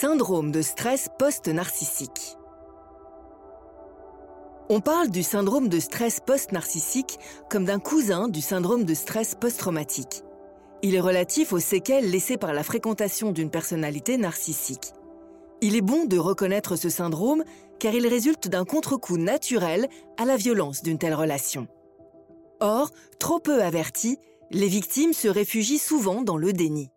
Syndrome de stress post-narcissique. On parle du syndrome de stress post-narcissique comme d'un cousin du syndrome de stress post-traumatique. Il est relatif aux séquelles laissées par la fréquentation d'une personnalité narcissique. Il est bon de reconnaître ce syndrome car il résulte d'un contre-coup naturel à la violence d'une telle relation. Or, trop peu avertis, les victimes se réfugient souvent dans le déni.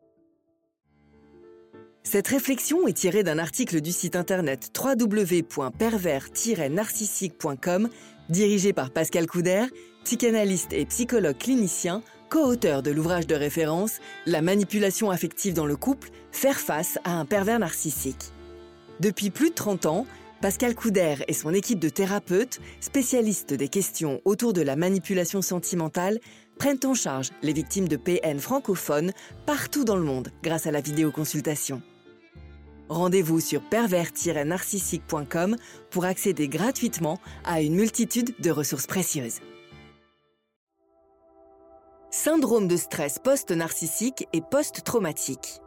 Cette réflexion est tirée d'un article du site internet www.pervers-narcissique.com dirigé par Pascal Couder, psychanalyste et psychologue clinicien, co-auteur de l'ouvrage de référence La manipulation affective dans le couple, faire face à un pervers narcissique. Depuis plus de 30 ans, Pascal Couder et son équipe de thérapeutes, spécialistes des questions autour de la manipulation sentimentale, prennent en charge les victimes de PN francophones partout dans le monde grâce à la vidéoconsultation. Rendez-vous sur pervers-narcissique.com pour accéder gratuitement à une multitude de ressources précieuses. Syndrome de stress post-narcissique et post-traumatique.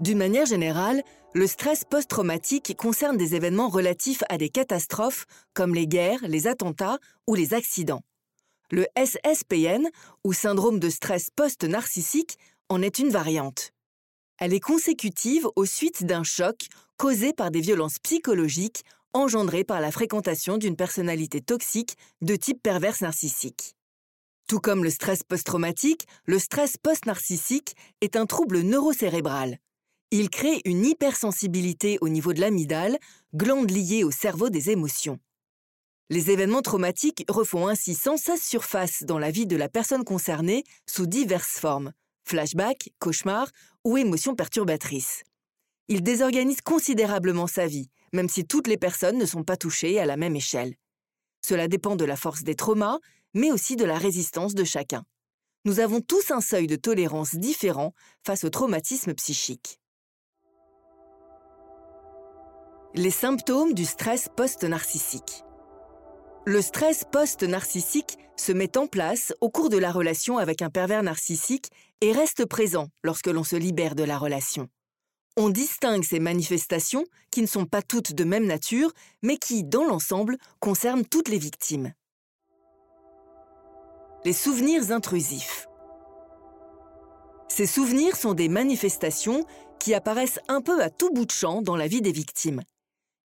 D'une manière générale, le stress post-traumatique concerne des événements relatifs à des catastrophes comme les guerres, les attentats ou les accidents. Le SSPN, ou syndrome de stress post-narcissique, en est une variante. Elle est consécutive aux suites d'un choc causé par des violences psychologiques engendrées par la fréquentation d'une personnalité toxique de type perverse narcissique. Tout comme le stress post-traumatique, le stress post-narcissique est un trouble neurocérébral. Il crée une hypersensibilité au niveau de l'amygdale, glande liée au cerveau des émotions. Les événements traumatiques refont ainsi sans cesse surface dans la vie de la personne concernée sous diverses formes, flashback, cauchemar ou émotions perturbatrices. Il désorganise considérablement sa vie, même si toutes les personnes ne sont pas touchées à la même échelle. Cela dépend de la force des traumas, mais aussi de la résistance de chacun. Nous avons tous un seuil de tolérance différent face au traumatisme psychique. Les symptômes du stress post-narcissique. Le stress post-narcissique se met en place au cours de la relation avec un pervers narcissique et reste présent lorsque l'on se libère de la relation. On distingue ces manifestations qui ne sont pas toutes de même nature, mais qui, dans l'ensemble, concernent toutes les victimes. Les souvenirs intrusifs. Ces souvenirs sont des manifestations qui apparaissent un peu à tout bout de champ dans la vie des victimes.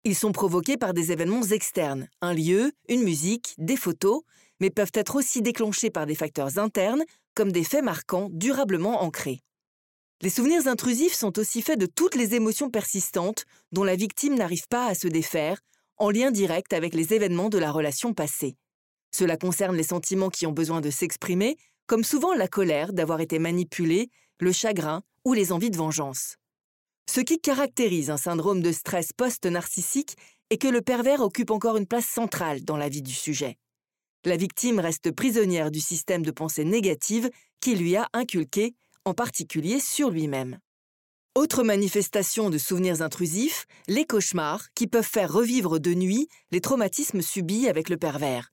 Ils sont provoqués par des événements externes, un lieu, une musique, des photos, mais peuvent être aussi déclenchés par des facteurs internes, comme des faits marquants durablement ancrés. Les souvenirs intrusifs sont aussi faits de toutes les émotions persistantes dont la victime n'arrive pas à se défaire, en lien direct avec les événements de la relation passée. Cela concerne les sentiments qui ont besoin de s'exprimer, comme souvent la colère d'avoir été manipulée, le chagrin ou les envies de vengeance. Ce qui caractérise un syndrome de stress post-narcissique est que le pervers occupe encore une place centrale dans la vie du sujet. La victime reste prisonnière du système de pensée négative qui lui a inculqué, en particulier sur lui-même. Autre manifestation de souvenirs intrusifs, les cauchemars qui peuvent faire revivre de nuit les traumatismes subis avec le pervers.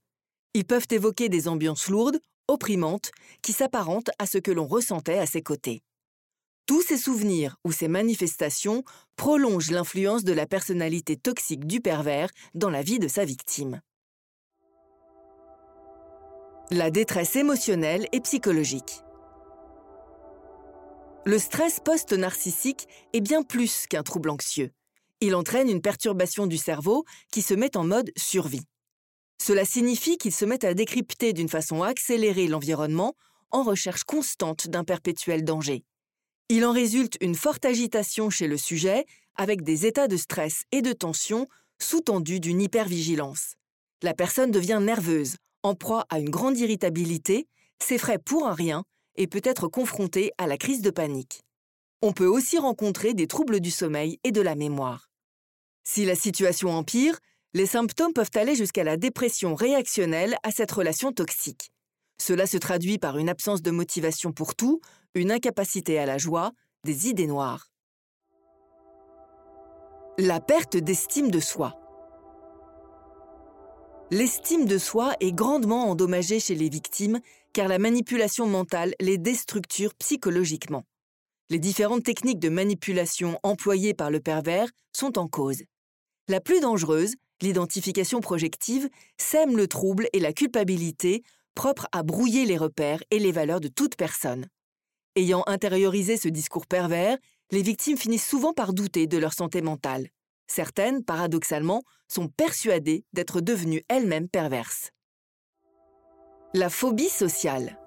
Ils peuvent évoquer des ambiances lourdes, opprimantes, qui s'apparentent à ce que l'on ressentait à ses côtés. Tous ces souvenirs ou ces manifestations prolongent l'influence de la personnalité toxique du pervers dans la vie de sa victime. La détresse émotionnelle et psychologique. Le stress post-narcissique est bien plus qu'un trouble anxieux. Il entraîne une perturbation du cerveau qui se met en mode survie. Cela signifie qu'il se met à décrypter d'une façon accélérée l'environnement en recherche constante d'un perpétuel danger. Il en résulte une forte agitation chez le sujet, avec des états de stress et de tension sous-tendus d'une hypervigilance. La personne devient nerveuse, en proie à une grande irritabilité, s'effraie pour un rien et peut être confrontée à la crise de panique. On peut aussi rencontrer des troubles du sommeil et de la mémoire. Si la situation empire, les symptômes peuvent aller jusqu'à la dépression réactionnelle à cette relation toxique. Cela se traduit par une absence de motivation pour tout, une incapacité à la joie, des idées noires. La perte d'estime de soi. L'estime de soi est grandement endommagée chez les victimes car la manipulation mentale les déstructure psychologiquement. Les différentes techniques de manipulation employées par le pervers sont en cause. La plus dangereuse, l'identification projective, sème le trouble et la culpabilité propre à brouiller les repères et les valeurs de toute personne. Ayant intériorisé ce discours pervers, les victimes finissent souvent par douter de leur santé mentale. Certaines, paradoxalement, sont persuadées d'être devenues elles-mêmes perverses. La phobie sociale.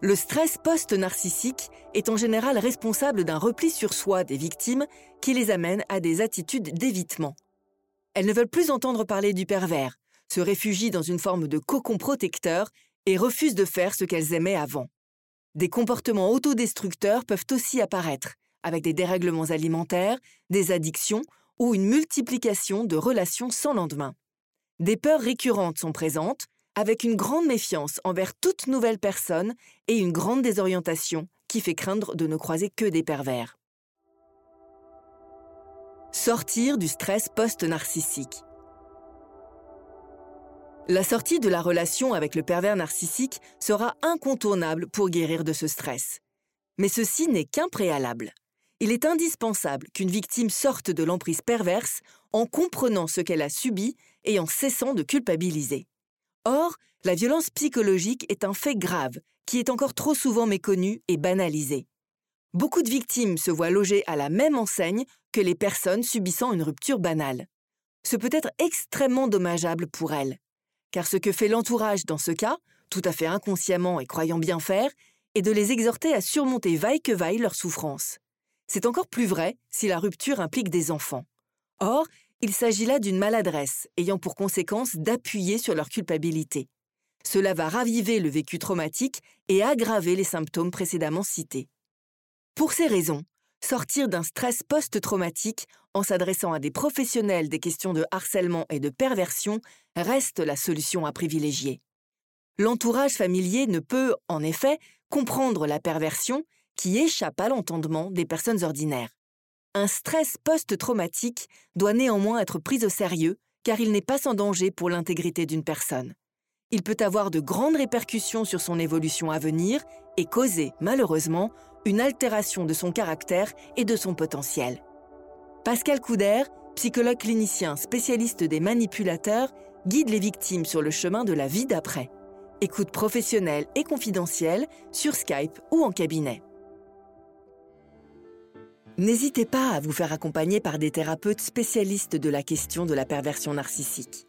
Le stress post-narcissique est en général responsable d'un repli sur soi des victimes qui les amène à des attitudes d'évitement. Elles ne veulent plus entendre parler du pervers, se réfugient dans une forme de cocon protecteur et refusent de faire ce qu'elles aimaient avant. Des comportements autodestructeurs peuvent aussi apparaître, avec des dérèglements alimentaires, des addictions ou une multiplication de relations sans lendemain. Des peurs récurrentes sont présentes, avec une grande méfiance envers toute nouvelle personne et une grande désorientation qui fait craindre de ne croiser que des pervers. Sortir du stress post-narcissique. La sortie de la relation avec le pervers narcissique sera incontournable pour guérir de ce stress. Mais ceci n'est qu'un préalable. Il est indispensable qu'une victime sorte de l'emprise perverse en comprenant ce qu'elle a subi et en cessant de culpabiliser. Or, la violence psychologique est un fait grave qui est encore trop souvent méconnu et banalisé. Beaucoup de victimes se voient logées à la même enseigne que les personnes subissant une rupture banale. Ce peut être extrêmement dommageable pour elles car ce que fait l'entourage dans ce cas, tout à fait inconsciemment et croyant bien faire, est de les exhorter à surmonter vaille que vaille leur souffrance. C'est encore plus vrai si la rupture implique des enfants. Or, il s'agit là d'une maladresse ayant pour conséquence d'appuyer sur leur culpabilité. Cela va raviver le vécu traumatique et aggraver les symptômes précédemment cités. Pour ces raisons, sortir d'un stress post-traumatique en s'adressant à des professionnels des questions de harcèlement et de perversion reste la solution à privilégier. L'entourage familier ne peut, en effet, comprendre la perversion qui échappe à l'entendement des personnes ordinaires. Un stress post-traumatique doit néanmoins être pris au sérieux car il n'est pas sans danger pour l'intégrité d'une personne. Il peut avoir de grandes répercussions sur son évolution à venir et causer, malheureusement, une altération de son caractère et de son potentiel. Pascal Couder, psychologue clinicien spécialiste des manipulateurs, guide les victimes sur le chemin de la vie d'après. Écoute professionnelle et confidentielle sur Skype ou en cabinet. N'hésitez pas à vous faire accompagner par des thérapeutes spécialistes de la question de la perversion narcissique.